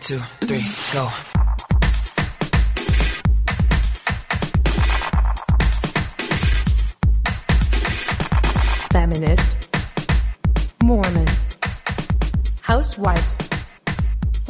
two, three, go. Feminist, Mormon, Housewives.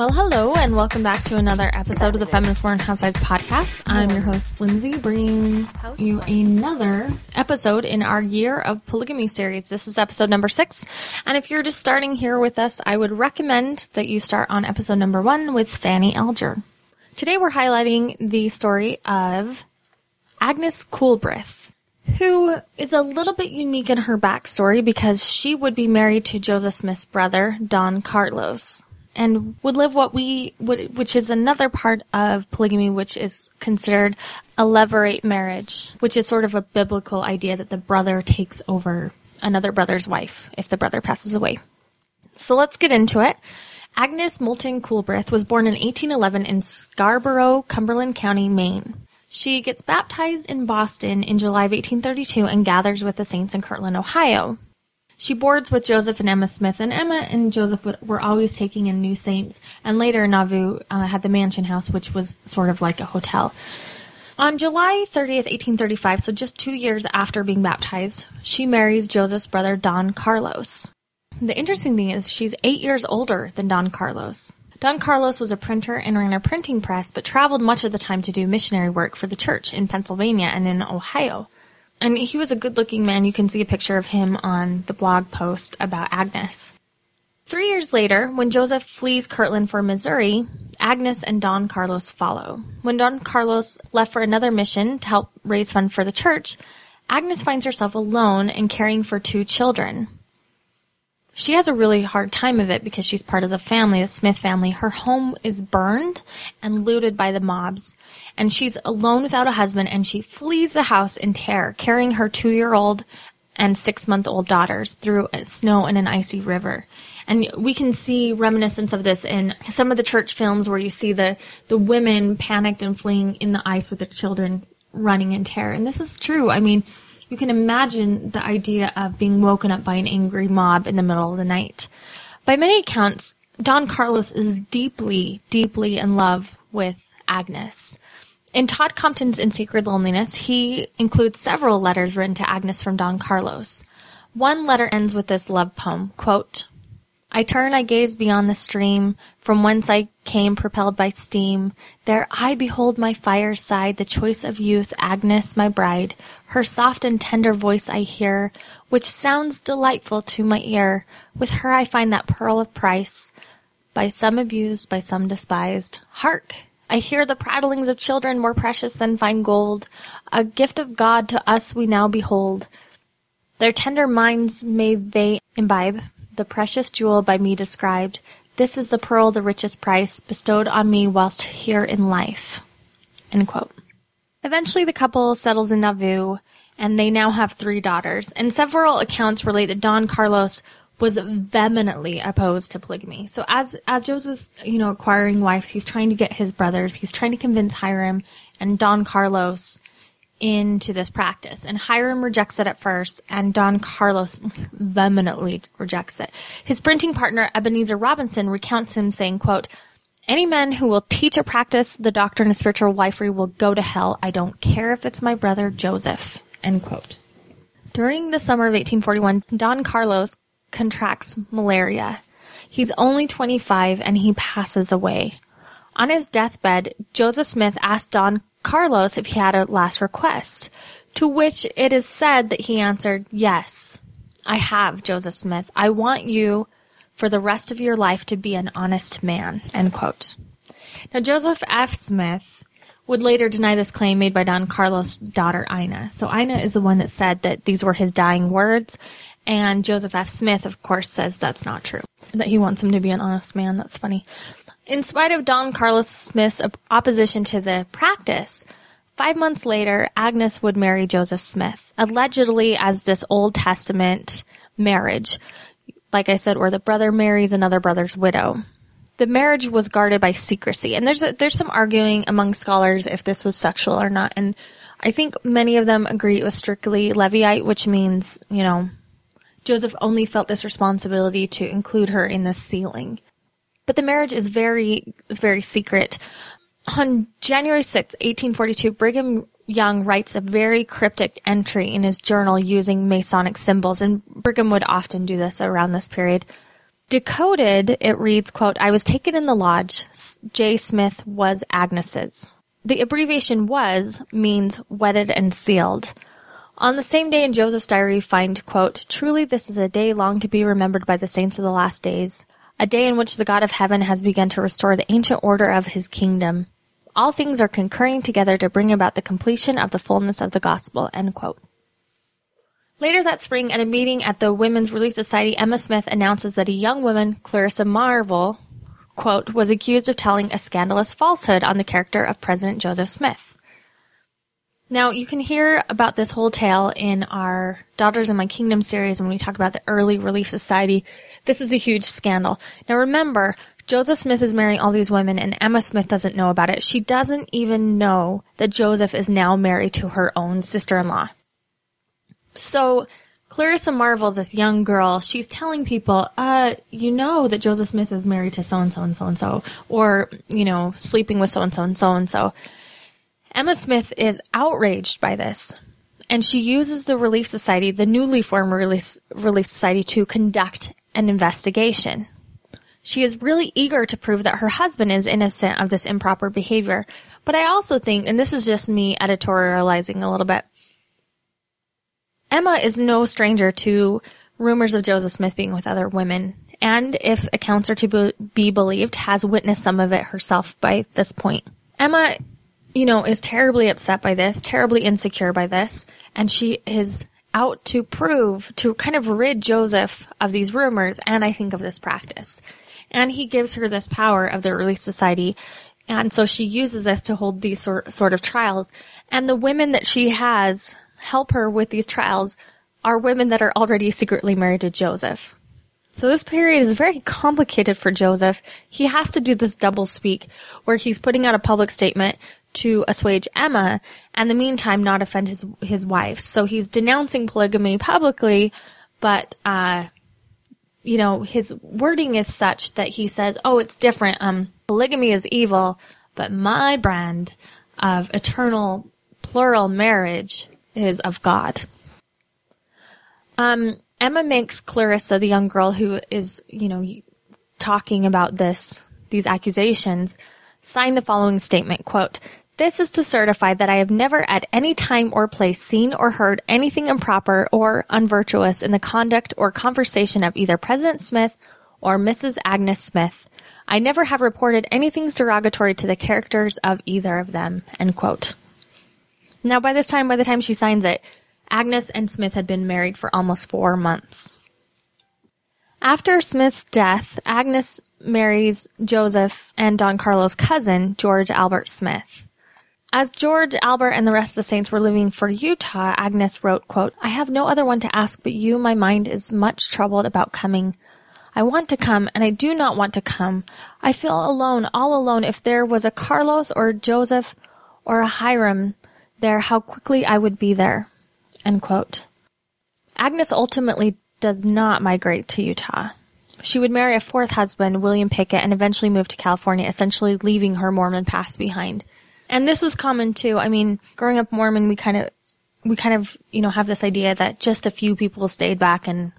Well, hello, and welcome back to another episode of the Feminist Mormon Housewives podcast. I'm your host, Lindsay, bringing you another episode in our Year of Polygamy series. This is episode number six, and if you're just starting here with us, I would recommend that you start on episode number one with Fanny Alger. Today we're highlighting the story of Agnes Coolbrith, who is a little bit unique in her backstory because she would be married to Joseph Smith's brother, Don Carlos and would live what we would, which is another part of polygamy, which is considered a levirate marriage, which is sort of a biblical idea that the brother takes over another brother's wife if the brother passes away. So let's get into it. Agnes Moulton Coolbrith was born in 1811 in Scarborough, Cumberland County, Maine. She gets baptized in Boston in July of 1832 and gathers with the saints in Kirtland, Ohio. She boards with Joseph and Emma Smith, and Emma and Joseph were always taking in new saints. And later, Nauvoo uh, had the mansion house, which was sort of like a hotel. On July 30th, 1835, so just two years after being baptized, she marries Joseph's brother Don Carlos. The interesting thing is she's eight years older than Don Carlos. Don Carlos was a printer and ran a printing press, but traveled much of the time to do missionary work for the church in Pennsylvania and in Ohio. And he was a good looking man. You can see a picture of him on the blog post about Agnes. Three years later, when Joseph flees Kirtland for Missouri, Agnes and Don Carlos follow. When Don Carlos left for another mission to help raise funds for the church, Agnes finds herself alone and caring for two children. She has a really hard time of it because she's part of the family, the Smith family. Her home is burned and looted by the mobs, and she's alone without a husband, and she flees the house in terror, carrying her two year old and six month old daughters through snow and an icy river. And we can see reminiscence of this in some of the church films where you see the, the women panicked and fleeing in the ice with their children running in terror. And this is true. I mean, you can imagine the idea of being woken up by an angry mob in the middle of the night. By many accounts, Don Carlos is deeply, deeply in love with Agnes. In Todd Compton's In Sacred Loneliness, he includes several letters written to Agnes from Don Carlos. One letter ends with this love poem, quote, I turn, I gaze beyond the stream, from whence I came propelled by steam. There I behold my fireside, the choice of youth, Agnes, my bride. Her soft and tender voice I hear, which sounds delightful to my ear. With her I find that pearl of price, by some abused, by some despised. Hark! I hear the prattlings of children more precious than fine gold. A gift of God to us we now behold. Their tender minds may they imbibe, the precious jewel by me described. This is the pearl, the richest price, bestowed on me whilst here in life. Eventually, the couple settles in Nauvoo, and they now have three daughters. And several accounts relate that Don Carlos was vehemently opposed to polygamy. So as as Joseph's, you know, acquiring wives, he's trying to get his brothers, he's trying to convince Hyrum and Don Carlos into this practice. And Hyrum rejects it at first, and Don Carlos vehemently rejects it. His printing partner, Ebenezer Robinson, recounts him saying, quote, any man who will teach or practice the doctrine of spiritual wifery will go to hell. I don't care if it's my brother Joseph. End quote. During the summer of 1841, Don Carlos contracts malaria. He's only 25 and he passes away. On his deathbed, Joseph Smith asked Don Carlos if he had a last request, to which it is said that he answered, Yes, I have, Joseph Smith. I want you for the rest of your life to be an honest man. End quote. Now, Joseph F. Smith would later deny this claim made by Don Carlos' daughter Ina. So Ina is the one that said that these were his dying words, and Joseph F. Smith, of course, says that's not true. That he wants him to be an honest man. That's funny. In spite of Don Carlos Smith's opposition to the practice, five months later, Agnes would marry Joseph Smith, allegedly as this Old Testament marriage. Like I said, where the brother marries another brother's widow. The marriage was guarded by secrecy, and there's a, there's some arguing among scholars if this was sexual or not, and I think many of them agree it was strictly Levirate, which means, you know, Joseph only felt this responsibility to include her in the sealing. But the marriage is very, very secret. On January 6, 1842, Brigham Young writes a very cryptic entry in his journal using Masonic symbols, and Brigham would often do this around this period. Decoded, it reads, quote, I was taken in the lodge. J. Smith was Agnes's. The abbreviation was means wedded and sealed. On the same day in Joseph's diary, we find, quote, Truly this is a day long to be remembered by the saints of the last days, a day in which the God of heaven has begun to restore the ancient order of his kingdom. All things are concurring together to bring about the completion of the fullness of the gospel. Later that spring, at a meeting at the Women's Relief Society, Emma Smith announces that a young woman, Clarissa Marvel, quote, was accused of telling a scandalous falsehood on the character of President Joseph Smith. Now, you can hear about this whole tale in our Daughters in My Kingdom series when we talk about the early Relief Society. This is a huge scandal. Now remember, Joseph Smith is marrying all these women and Emma Smith doesn't know about it. She doesn't even know that Joseph is now married to her own sister-in-law. So, Clarissa Marvel's this young girl. She's telling people, uh, you know that Joseph Smith is married to so-and-so and so-and-so, or, you know, sleeping with so-and-so and so-and-so. Emma Smith is outraged by this, and she uses the Relief Society, the newly formed Relief, Society, to conduct an investigation. She is really eager to prove that her husband is innocent of this improper behavior. But I also think, and this is just me editorializing a little bit, Emma is no stranger to rumors of Joseph Smith being with other women, and if accounts are to be believed, has witnessed some of it herself by this point. Emma you know, is terribly upset by this, terribly insecure by this, and she is out to prove, to kind of rid Joseph of these rumors and I think of this practice. And he gives her this power of the Relief Society. And so she uses this to hold these sort, sort of trials. And the women that she has help her with these trials are women that are already secretly married to Joseph. So this period is very complicated for Joseph. He has to do this double speak where he's putting out a public statement to assuage Emma and the meantime not offend his his wife. So he's denouncing polygamy publicly, but uh you know, his wording is such that he says, "Oh, it's different. Um polygamy is evil, but my brand of eternal plural marriage is of God." Um Emma makes Clarissa, the young girl who is, you know, talking about this these accusations, sign the following statement, quote, this is to certify that I have never at any time or place seen or heard anything improper or unvirtuous in the conduct or conversation of either President Smith or Mrs. Agnes Smith. I never have reported anything derogatory to the characters of either of them. End quote. Now, by this time, by the time she signs it, Agnes and Smith had been married for almost four months. After Smith's death, Agnes marries Joseph and Don Carlos' cousin, George Albert Smith. As George, Albert, and the rest of the saints were leaving for Utah, Agnes wrote, quote, I have no other one to ask but you. My mind is much troubled about coming. I want to come, and I do not want to come. I feel alone, all alone. If there was a Carlos or a Joseph or a Hyrum there, how quickly I would be there. End quote. Agnes ultimately does not migrate to Utah. She would marry a fourth husband, William Pickett, and eventually move to California, essentially leaving her Mormon past behind. And this was common too. I mean, growing up Mormon, we kind of, we kind of, you know, have this idea that just a few people stayed back and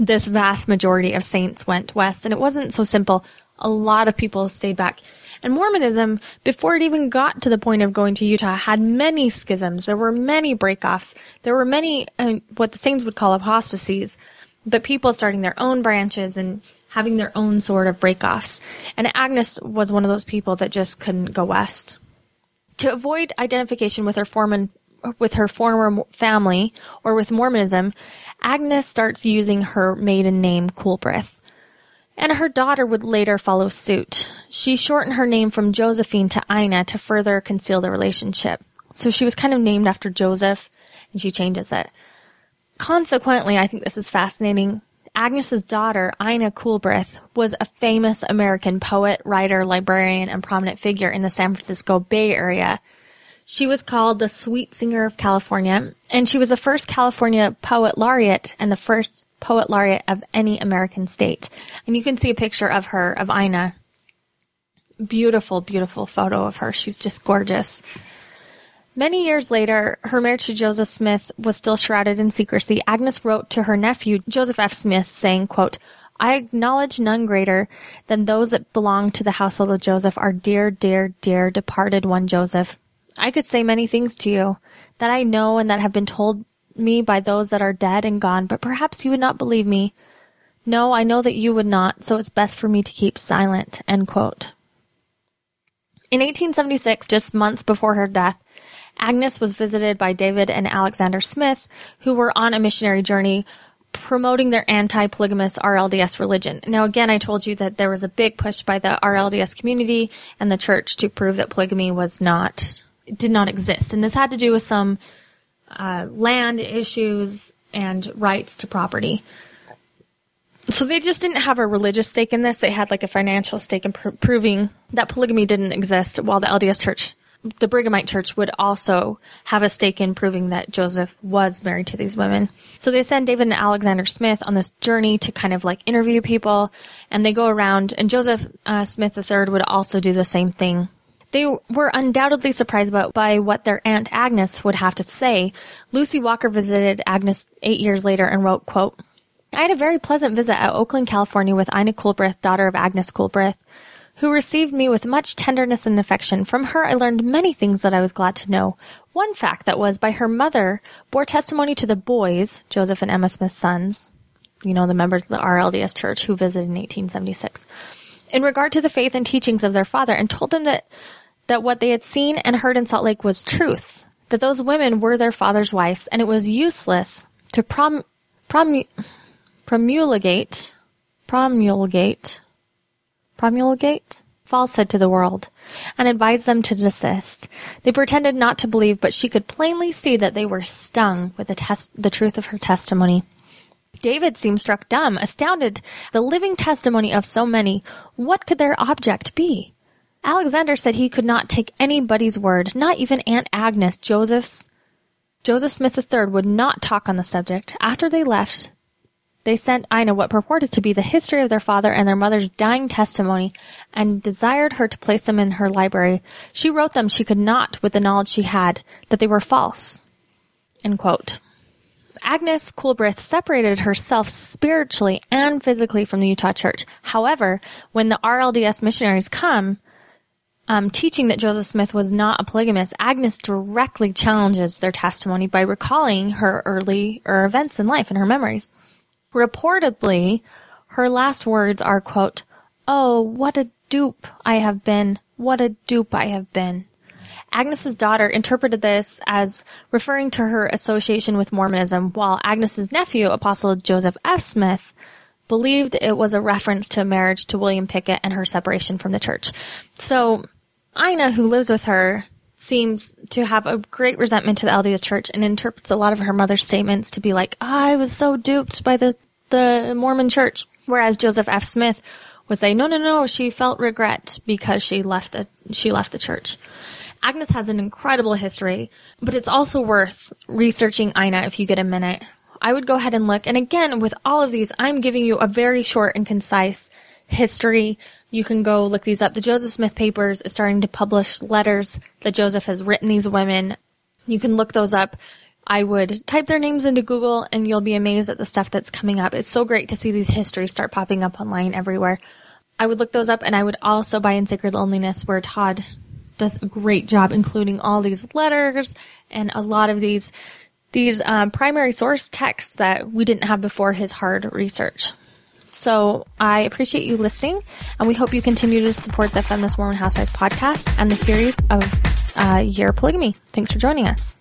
this vast majority of saints went west. And it wasn't so simple. A lot of people stayed back. And Mormonism, before it even got to the point of going to Utah, had many schisms. There were many breakoffs. There were many, uh, what the saints would call apostasies, but people starting their own branches and having their own sort of breakoffs. And Agnes was one of those people that just couldn't go west. To avoid identification with her former, with her former family or with Mormonism, Agnes starts using her maiden name Coolbrith. And her daughter would later follow suit. She shortened her name from Josephine to Ina to further conceal the relationship. So she was kind of named after Joseph, and she changes it. Consequently, I think this is fascinating. Agnes's daughter, Ina Coolbrith, was a famous American poet, writer, librarian, and prominent figure in the San Francisco Bay Area. She was called the Sweet Singer of California, and she was the first California poet laureate and the first poet laureate of any American state. And you can see a picture of her, of Ina. Beautiful, beautiful photo of her. She's just gorgeous. Many years later, her marriage to Joseph Smith was still shrouded in secrecy. Agnes wrote to her nephew, Joseph F. Smith, saying, quote, I acknowledge none greater than those that belong to the household of Joseph, our dear, dear, dear departed one Joseph. I could say many things to you that I know and that have been told me by those that are dead and gone, but perhaps you would not believe me. No, I know that you would not, so it's best for me to keep silent. End quote. In 1876, just months before her death, Agnes was visited by David and Alexander Smith, who were on a missionary journey promoting their anti-polygamous RLDS religion. Now again, I told you that there was a big push by the RLDS community and the church to prove that polygamy was not, did not exist. And this had to do with some uh, land issues and rights to property. So they just didn't have a religious stake in this. They had like a financial stake in pr- proving that polygamy didn't exist while the LDS church the Brighamite church would also have a stake in proving that Joseph was married to these women. So they send David and Alexander Smith on this journey to kind of like interview people, and they go around, and Joseph uh, Smith III would also do the same thing. They were undoubtedly surprised about, by what their aunt Agnes would have to say. Lucy Walker visited Agnes eight years later and wrote, quote, I had a very pleasant visit at Oakland, California with Ina Coolbrith, daughter of Agnes Coolbrith who received me with much tenderness and affection. From her I learned many things that I was glad to know. One fact that was by her mother bore testimony to the boys, Joseph and Emma Smith's sons, you know, the members of the RLDS church who visited in 1876, in regard to the faith and teachings of their father and told them that, that what they had seen and heard in Salt Lake was truth, that those women were their father's wives and it was useless to prom, prom, promulgate, promulgate, promulgate falsehood to the world and advised them to desist. They pretended not to believe, but she could plainly see that they were stung with the, the truth of her testimony. David seemed struck dumb, astounded. The living testimony of so many. What could their object be? Alexander said he could not take anybody's word, not even Aunt Agnes, Joseph's. Joseph Smith III would not talk on the subject. After they left, they sent Ina what purported to be the history of their father and their mother's dying testimony and desired her to place them in her library. She wrote them she could not, with the knowledge she had, that they were false. Agnes Coolbrith separated herself spiritually and physically from the Utah church. However, when the RLDS missionaries come, um, teaching that Joseph Smith was not a polygamist, Agnes directly challenges their testimony by recalling her early events in life and her memories. Reportedly, her last words are, quote, Oh, what a dupe I have been. What a dupe I have been. Agnes's daughter interpreted this as referring to her association with Mormonism, while Agnes's nephew, Apostle Joseph F. Smith, believed it was a reference to a marriage to William Pickett and her separation from the church. So, Ina, who lives with her, seems to have a great resentment to the LDS church and interprets a lot of her mother's statements to be like, I was so duped by the, the Mormon church. Whereas Joseph F. Smith would say, no, no, no, she felt regret because she left the, she left the church. Agnes has an incredible history, but it's also worth researching Ina if you get a minute. I would go ahead and look. And again, with all of these, I'm giving you a very short and concise history you can go look these up. The Joseph Smith Papers is starting to publish letters that Joseph has written these women. You can look those up. I would type their names into Google and you'll be amazed at the stuff that's coming up. It's so great to see these histories start popping up online everywhere. I would look those up and I would also buy In Sacred Loneliness where Todd does a great job including all these letters and a lot of these these um, primary source texts that we didn't have before his hard research. So I appreciate you listening, and we hope you continue to support the Feminist Mormon Housewives podcast and the series of uh, Year Polygamy. Thanks for joining us.